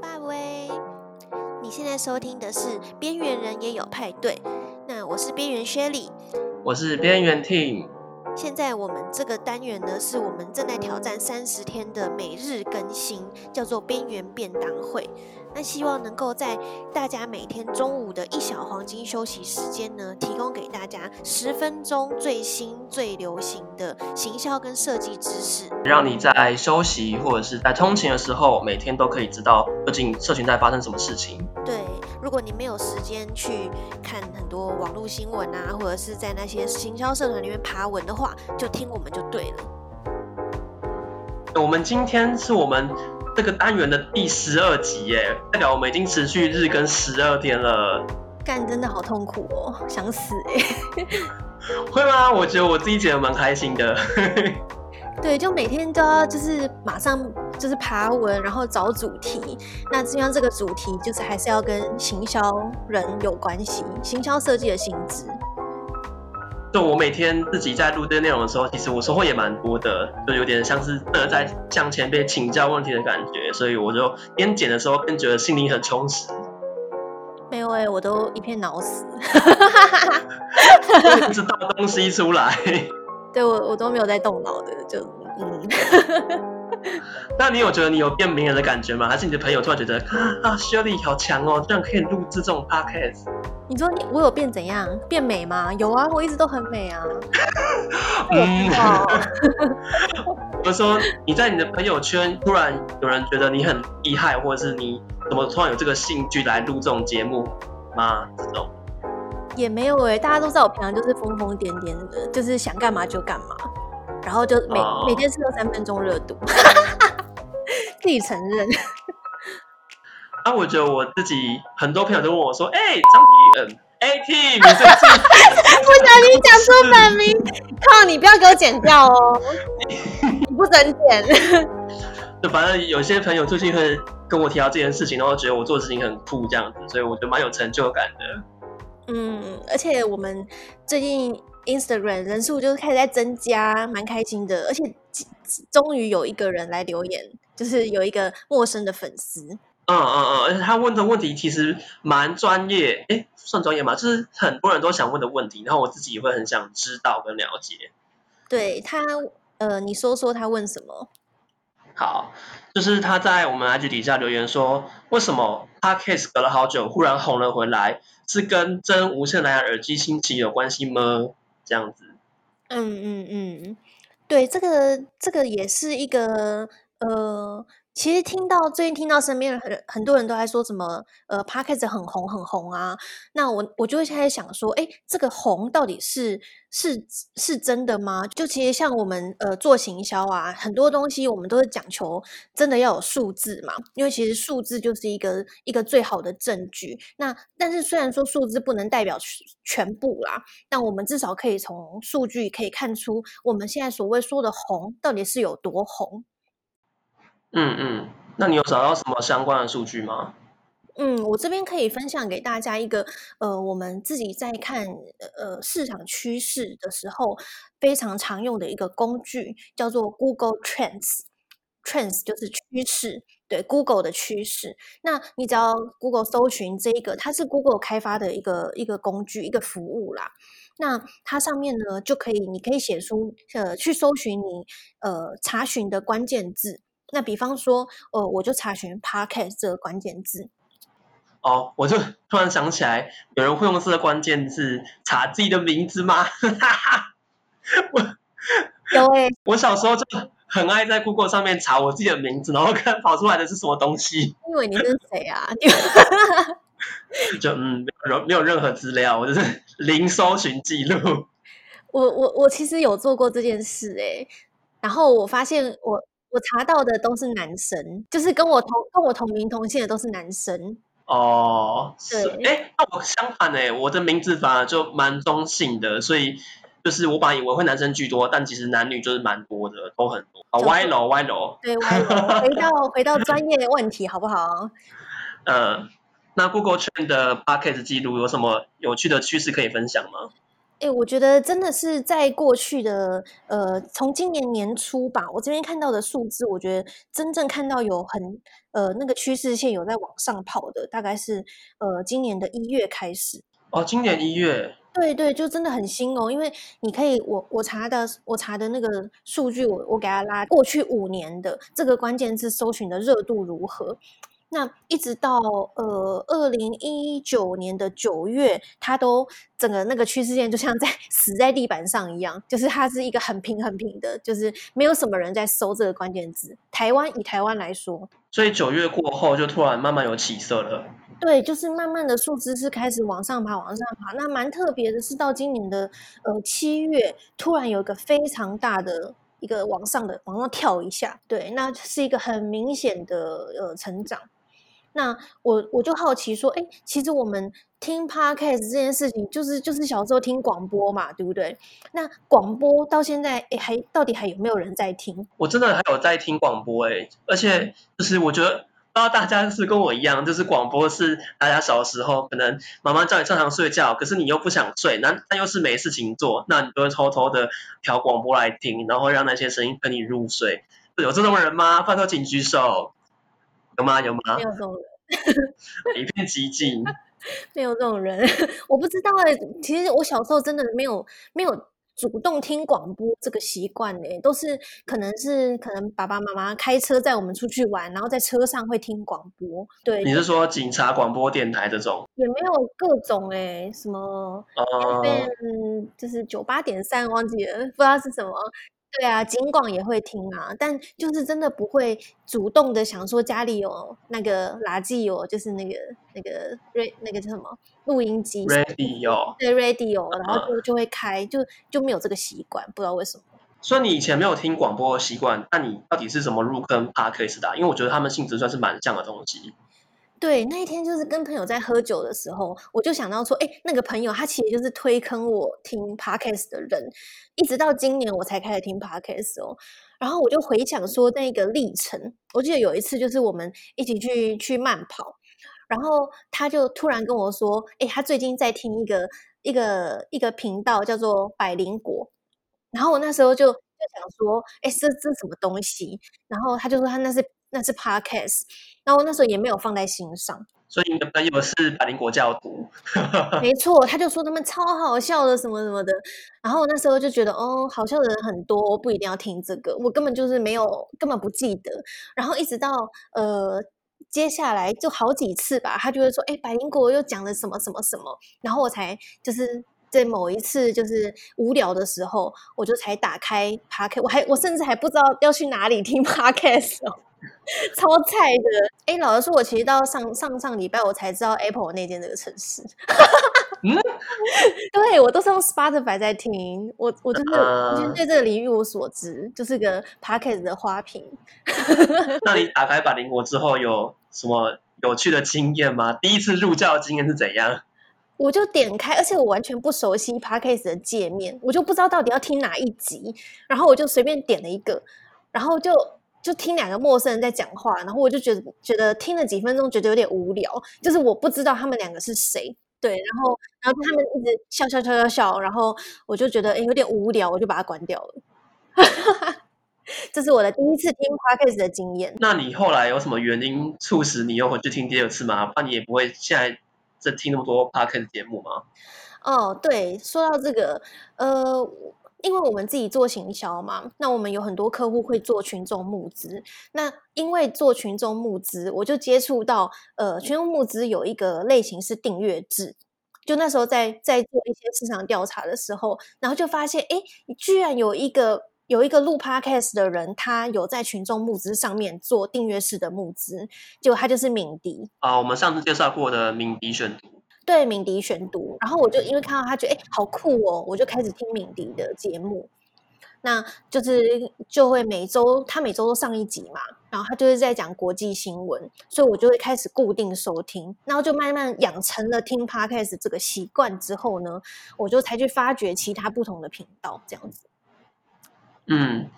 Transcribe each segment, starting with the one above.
爸威，你现在收听的是《边缘人也有派对》，那我是边缘 Shelly，我是边缘 Team。现在我们这个单元呢，是我们正在挑战三十天的每日更新，叫做边缘便当会。那希望能够在大家每天中午的一小黄金休息时间呢，提供给大家十分钟最新最流行的行销跟设计知识，让你在休息或者是在通勤的时候，每天都可以知道究竟社群在发生什么事情。对，如果你没有时间去看很多网络新闻啊，或者是在那些行销社团里面爬文的话，就听我们就对了。我们今天是我们。这个单元的第十二集耶，代表我们已经持续日更十二天了。干，真的好痛苦哦，想死哎。会吗？我觉得我自己剪得蛮开心的。对，就每天都要就是马上就是爬文，然后找主题。那这样这个主题就是还是要跟行销人有关系，行销设计的性质。就我每天自己在录这些内容的时候，其实我收获也蛮多的，就有点像是呃在向前辈请教问题的感觉，所以我就边剪的时候边觉得心里很充实。没有哎、欸，我都一片脑死，一直倒东西出来。对，我我都没有在动脑的，就嗯。那你有觉得你有变名人的感觉吗？还是你的朋友突然觉得啊啊，Shelly 好强哦，居然可以录制这种 podcast？你说你我有变怎样？变美吗？有啊，我一直都很美啊。嗯，我说你在你的朋友圈突然有人觉得你很厉害，或者是你怎么突然有这个兴趣来录这种节目吗？这种也没有哎、欸，大家都知道我平常就是疯疯癫癫的，就是想干嘛就干嘛。然后就每、oh. 每件事都三分钟热度，自己承认。啊，我觉得我自己很多朋友都问我说：“哎、欸，张迪恩，AT，你这是 不小心讲出本名，靠你不要给我剪掉哦，你不准剪。”就反正有些朋友最近会跟我提到这件事情，然后觉得我做的事情很酷这样子，所以我觉得蛮有成就感的。嗯，而且我们最近。Instagram 人数就是开始在增加，蛮开心的。而且终于有一个人来留言，就是有一个陌生的粉丝。嗯嗯嗯，而且他问的问题其实蛮专业，哎，算专业吗？就是很多人都想问的问题，然后我自己也会很想知道跟了解。对他，呃，你说说他问什么？好，就是他在我们 IG 底下留言说，为什么 Podcast 隔了好久忽然红了回来，是跟真无线蓝牙耳机兴起有关系吗？这样子，嗯嗯嗯，对，这个这个也是一个呃。其实听到最近听到身边很很多人都在说什么呃 Podcast 很红很红啊，那我我就会开始想说，哎，这个红到底是是是真的吗？就其实像我们呃做行销啊，很多东西我们都是讲求真的要有数字嘛，因为其实数字就是一个一个最好的证据。那但是虽然说数字不能代表全部啦，但我们至少可以从数据可以看出我们现在所谓说的红到底是有多红。嗯嗯，那你有找到什么相关的数据吗？嗯，我这边可以分享给大家一个，呃，我们自己在看呃市场趋势的时候非常常用的一个工具，叫做 Google Trends。Trends 就是趋势，对，Google 的趋势。那你只要 Google 搜寻这一个，它是 Google 开发的一个一个工具，一个服务啦。那它上面呢就可以，你可以写出呃去搜寻你呃查询的关键字。那比方说，呃，我就查询 Podcast 这个关键字。哦，我就突然想起来，有人会用这个关键字查自己的名字吗？我有诶、欸，我小时候就很爱在 Google 上面查我自己的名字，然后看跑出来的是什么东西。因为你是谁啊？就嗯，没有没有任何资料，我就是零搜寻记录。我我我其实有做过这件事诶、欸，然后我发现我。我查到的都是男生，就是跟我同跟我同名同姓的都是男生。哦，是，哎，那我相反哎，我的名字反而就蛮中性的，所以就是我本来以为会男生居多，但其实男女就是蛮多的，都很多。啊，歪楼歪楼，对，歪楼。回到回到专业的问题，好不好？呃，那 Google Trend 的 Podcast 记录有什么有趣的趋势可以分享吗？哎，我觉得真的是在过去的呃，从今年年初吧，我这边看到的数字，我觉得真正看到有很呃那个趋势线有在往上跑的，大概是呃今年的一月开始。哦，今年一月。对对，就真的很新哦，因为你可以，我我查的我查的那个数据，我我给他拉过去五年的这个关键字搜寻的热度如何。那一直到呃二零一九年的九月，它都整个那个趋势线就像在 死在地板上一样，就是它是一个很平很平的，就是没有什么人在搜这个关键字。台湾以台湾来说，所以九月过后就突然慢慢有起色了。对，就是慢慢的数字是开始往上爬，往上爬。那蛮特别的是，到今年的呃七月，突然有一个非常大的一个往上的往上跳一下，对，那是一个很明显的呃成长。那我我就好奇说，哎，其实我们听 Podcast 这件事情，就是就是小时候听广播嘛，对不对？那广播到现在，哎，还到底还有没有人在听？我真的还有在听广播，哎，而且就是我觉得，不知道大家是跟我一样，就是广播是大家小时候可能妈妈叫你上床睡觉，可是你又不想睡，那那又是没事情做，那你就会偷偷的调广播来听，然后让那些声音跟你入睡。有这种人吗？拜托请举手。有吗？有吗？没有这种人，一片寂静。没有这种人，我不知道哎、欸。其实我小时候真的没有没有主动听广播这个习惯哎，都是可能是可能爸爸妈妈开车载我们出去玩，然后在车上会听广播。对，你是说警察广播电台这种？也没有各种哎、欸，什么 FM 就是九八点三，忘记了，不知道是什么。对啊，警广也会听啊，但就是真的不会主动的想说家里有那个垃圾哦，就是那个那个瑞那个叫什么录音机，radio，对 radio，然后就就会开，就就没有这个习惯，不知道为什么。所以你以前没有听广播的习惯，那你到底是怎么入坑 Podcast 的？因为我觉得他们性质算是蛮像的东西。对，那一天就是跟朋友在喝酒的时候，我就想到说，哎，那个朋友他其实就是推坑我听 Podcast 的人，一直到今年我才开始听 Podcast 哦。然后我就回想说那个历程，我记得有一次就是我们一起去去慢跑，然后他就突然跟我说，哎，他最近在听一个一个一个频道叫做百灵果，然后我那时候就就想说，哎，这这什么东西？然后他就说他那是。那是 Podcast，然后那时候也没有放在心上。所以你的朋友是百灵国教徒，没错，他就说他们超好笑的什么什么的。然后那时候就觉得，哦，好笑的人很多，不一定要听这个。我根本就是没有，根本不记得。然后一直到呃接下来就好几次吧，他就会说，哎，百灵国又讲了什么什么什么。然后我才就是在某一次就是无聊的时候，我就才打开 Podcast，我还我甚至还不知道要去哪里听 Podcast 哦。超菜的，哎，老实说，我其实到上上上礼拜我才知道 Apple 那间这个城市。嗯，对，我都是用 Spotify 在听，我我就是完全对这个领域一无所知，就是个 Podcast 的花瓶。那你打开百灵果之后有什么有趣的经验吗？第一次入教的经验是怎样？我就点开，而且我完全不熟悉 Podcast 的界面，我就不知道到底要听哪一集，然后我就随便点了一个，然后就。就听两个陌生人在讲话，然后我就觉得觉得听了几分钟，觉得有点无聊。就是我不知道他们两个是谁，对，然后然后他们一直笑笑笑笑笑，然后我就觉得诶有点无聊，我就把它关掉了。这是我的第一次听 Podcast 的经验。那你后来有什么原因促使你又回去听第二次吗？不然你也不会现在在听那么多 Podcast 节目吗？哦，对，说到这个，呃。因为我们自己做行销嘛，那我们有很多客户会做群众募资。那因为做群众募资，我就接触到呃，群众募资有一个类型是订阅制。就那时候在在做一些市场调查的时候，然后就发现，哎，居然有一个有一个录 Podcast 的人，他有在群众募资上面做订阅式的募资，就他就是敏迪啊，我们上次介绍过的敏迪选读。对，敏迪选读，然后我就因为看到他觉得哎，好酷哦，我就开始听敏迪的节目，那就是就会每周他每周都上一集嘛，然后他就是在讲国际新闻，所以我就会开始固定收听，然后就慢慢养成了听 Podcast 这个习惯之后呢，我就才去发掘其他不同的频道这样子。嗯，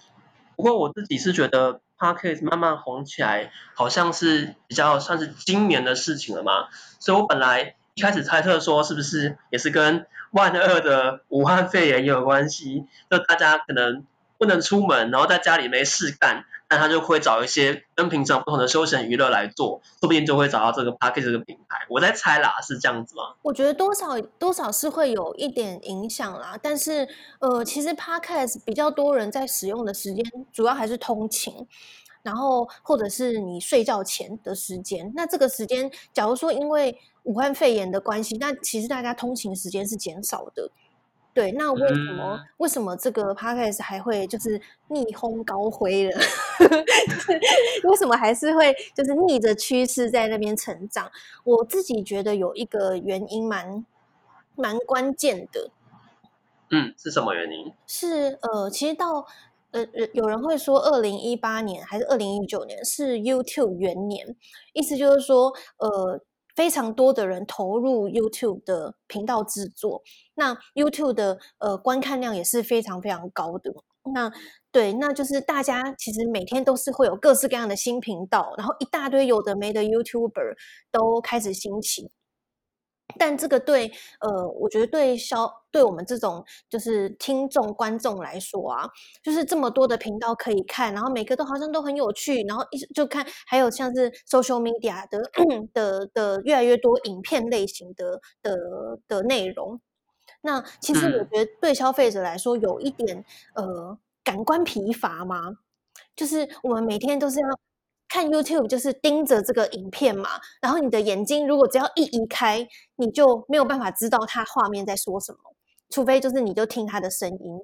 不过我自己是觉得 Podcast 慢慢红起来，好像是比较算是今年的事情了嘛，所以我本来。一开始猜测说是不是也是跟万恶的武汉肺炎有关系？就大家可能不能出门，然后在家里没事干，那他就会找一些跟平常不同的休闲娱乐来做，说不定就会找到这个 Podcast 这个平台。我在猜啦，是这样子吗？我觉得多少多少是会有一点影响啦，但是呃，其实 Podcast 比较多人在使用的时间，主要还是通勤。然后，或者是你睡觉前的时间，那这个时间，假如说因为武汉肺炎的关系，那其实大家通勤时间是减少的，对。那为什么、嗯、为什么这个 podcast 还会就是逆风高飞了？为什么还是会就是逆着趋势在那边成长？我自己觉得有一个原因蛮蛮关键的。嗯，是什么原因？是呃，其实到。呃，有人会说，二零一八年还是二零一九年是 YouTube 元年，意思就是说，呃，非常多的人投入 YouTube 的频道制作，那 YouTube 的呃观看量也是非常非常高的。那对，那就是大家其实每天都是会有各式各样的新频道，然后一大堆有的没的 YouTuber 都开始兴起。但这个对，呃，我觉得对消对我们这种就是听众观众来说啊，就是这么多的频道可以看，然后每个都好像都很有趣，然后一直就看，还有像是 social media 的 的的越来越多影片类型的的的内容。那其实我觉得对消费者来说有一点呃感官疲乏嘛，就是我们每天都是要。看 YouTube 就是盯着这个影片嘛，然后你的眼睛如果只要一移开，你就没有办法知道它画面在说什么，除非就是你就听它的声音。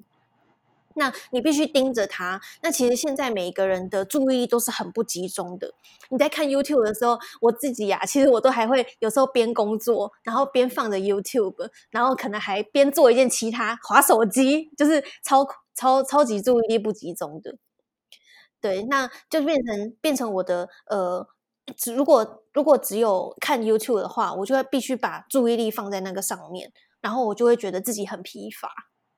那你必须盯着它。那其实现在每一个人的注意力都是很不集中的。你在看 YouTube 的时候，我自己呀、啊，其实我都还会有时候边工作，然后边放着 YouTube，然后可能还边做一件其他滑手机，就是超超超级注意力不集中的。对，那就变成变成我的呃，如果如果只有看 YouTube 的话，我就会必须把注意力放在那个上面，然后我就会觉得自己很疲乏。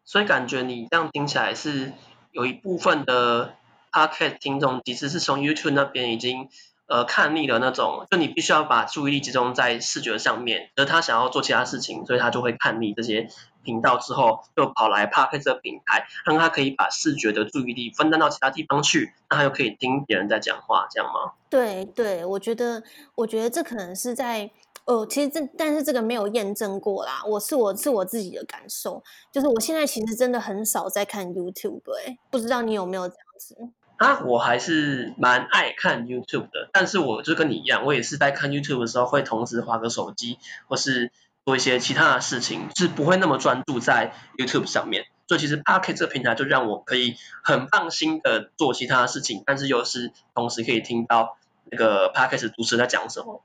所以感觉你这样听起来是有一部分的 Podcast 听众其实是从 YouTube 那边已经。呃，看腻了那种，就你必须要把注意力集中在视觉上面，而他想要做其他事情，所以他就会看腻这些频道之后，就跑来 Podcast 这个平台，让他可以把视觉的注意力分担到其他地方去，那他又可以听别人在讲话，这样吗？对对，我觉得，我觉得这可能是在，哦，其实这，但是这个没有验证过啦，我是我是我自己的感受，就是我现在其实真的很少在看 YouTube，哎，不知道你有没有这样子？啊，我还是蛮爱看 YouTube 的，但是我就跟你一样，我也是在看 YouTube 的时候会同时划个手机，或是做一些其他的事情，是不会那么专注在 YouTube 上面。所以其实 Podcast 这个平台就让我可以很放心的做其他的事情，但是又是同时可以听到那个 Podcast 主持人在讲什么。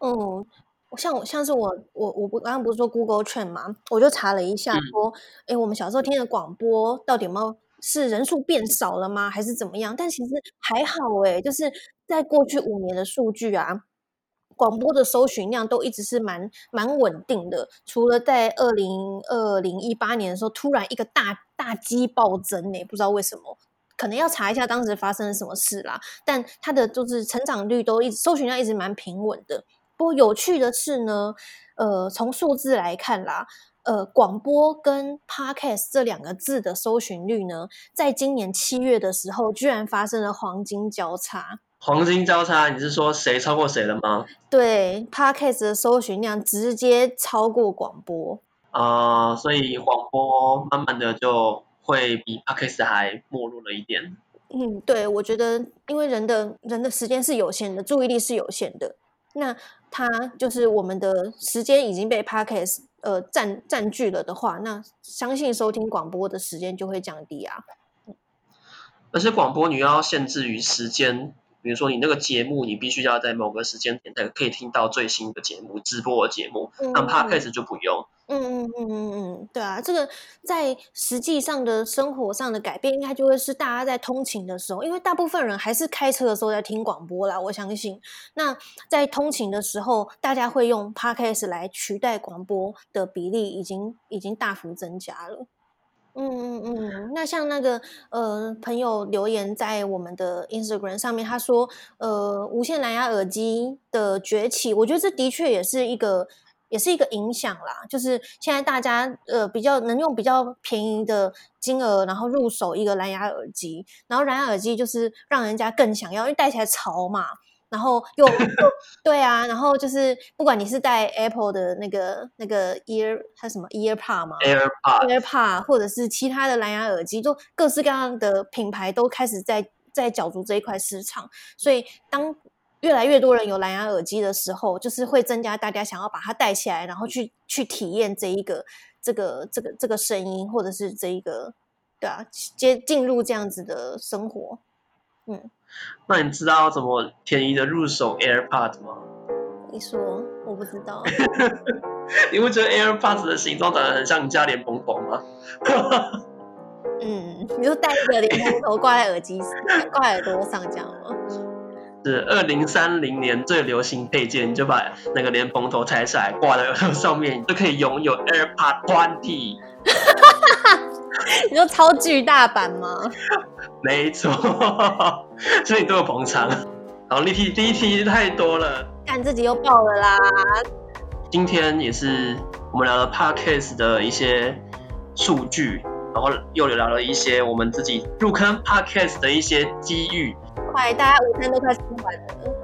嗯，像我像是我我我不刚刚不是说 Google Trend 吗？我就查了一下说，哎，我们小时候听的广播到底有没有？是人数变少了吗？还是怎么样？但其实还好哎，就是在过去五年的数据啊，广播的搜寻量都一直是蛮蛮稳定的。除了在二零二零一八年的时候，突然一个大大激暴增呢，不知道为什么，可能要查一下当时发生了什么事啦。但它的就是成长率都一直搜寻量一直蛮平稳的。不过有趣的是呢，呃，从数字来看啦。呃，广播跟 podcast 这两个字的搜寻率呢，在今年七月的时候，居然发生了黄金交叉。黄金交叉，你是说谁超过谁了吗？对，podcast 的搜寻量直接超过广播。啊、呃，所以广播慢慢的就会比 podcast 还没落了一点。嗯，对，我觉得因为人的人的时间是有限的，注意力是有限的，那他就是我们的时间已经被 podcast。呃，占占据了的话，那相信收听广播的时间就会降低啊。而且广播你要限制于时间，比如说你那个节目，你必须要在某个时间点才可以听到最新的节目，直播的节目，那 Podcast 就不用。嗯嗯嗯嗯嗯，对啊，这个在实际上的生活上的改变，应该就会是大家在通勤的时候，因为大部分人还是开车的时候在听广播啦。我相信，那在通勤的时候，大家会用 Podcast 来取代广播的比例，已经已经大幅增加了。嗯嗯嗯，那像那个呃朋友留言在我们的 Instagram 上面，他说呃无线蓝牙耳机的崛起，我觉得这的确也是一个。也是一个影响啦。就是现在大家呃比较能用比较便宜的金额，然后入手一个蓝牙耳机，然后蓝牙耳机就是让人家更想要，因为戴起来潮嘛。然后又对啊，然后就是不管你是戴 Apple 的那个那个 Ear 它什么 EarPod 嘛 AirPod 或者是其他的蓝牙耳机，就各式各样的品牌都开始在在角逐这一块市场。所以当越来越多人有蓝牙耳机的时候，就是会增加大家想要把它戴起来，然后去去体验这一个这个这个这个声音，或者是这一个对啊，接进入这样子的生活，嗯。那你知道怎么便宜的入手 AirPods 吗？你说，我不知道。你不觉得 AirPods 的形状长得很像你家莲蓬头吗？嗯，你就戴一个莲蓬头挂在耳机上，挂在耳朵上这样吗？是二零三零年最流行配件，你就把那个莲蓬头拆下来挂在耳朵上面，你就可以拥有 AirPods Twenty。你说超巨大版吗？没错，所以你都有捧场。好，第一题第一题太多了，看自己又爆了啦。今天也是我们聊了 Podcast 的一些数据，然后又聊了一些我们自己入坑 Podcast 的一些机遇。快，大家午餐都快吃完了。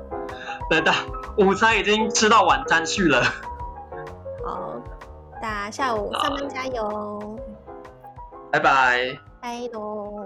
对的，午餐已经吃到晚餐去了。好，大家下午上班加油。拜拜。拜拜。